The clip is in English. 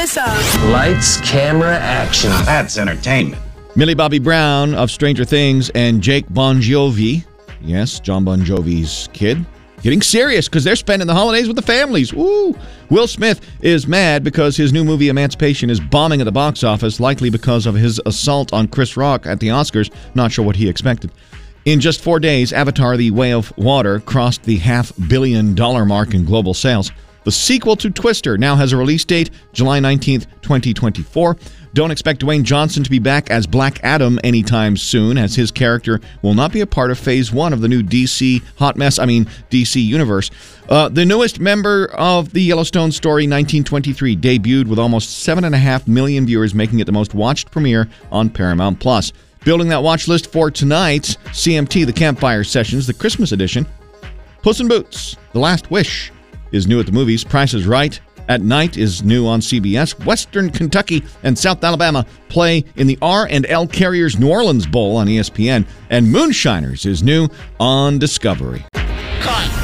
Melissa. Lights, camera, action. That's entertainment. Millie Bobby Brown of Stranger Things and Jake Bongiovi, yes, Jon Bon Jovi's kid, getting serious because they're spending the holidays with the families. Woo! Will Smith is mad because his new movie Emancipation is bombing at the box office, likely because of his assault on Chris Rock at the Oscars. Not sure what he expected. In just four days, Avatar The Way of Water crossed the half billion dollar mark in global sales. The sequel to Twister now has a release date, July 19th, 2024. Don't expect Dwayne Johnson to be back as Black Adam anytime soon, as his character will not be a part of Phase 1 of the new DC hot mess, I mean, DC universe. Uh, the newest member of the Yellowstone story, 1923, debuted with almost 7.5 million viewers, making it the most watched premiere on Paramount Plus. Building that watch list for tonight's CMT, the Campfire Sessions, the Christmas edition. Puss in Boots, The Last Wish is new at the movies. Price is Right at Night is new on CBS. Western Kentucky and South Alabama play in the R and L Carriers New Orleans Bowl on ESPN, and Moonshiners is new on Discovery. Cut.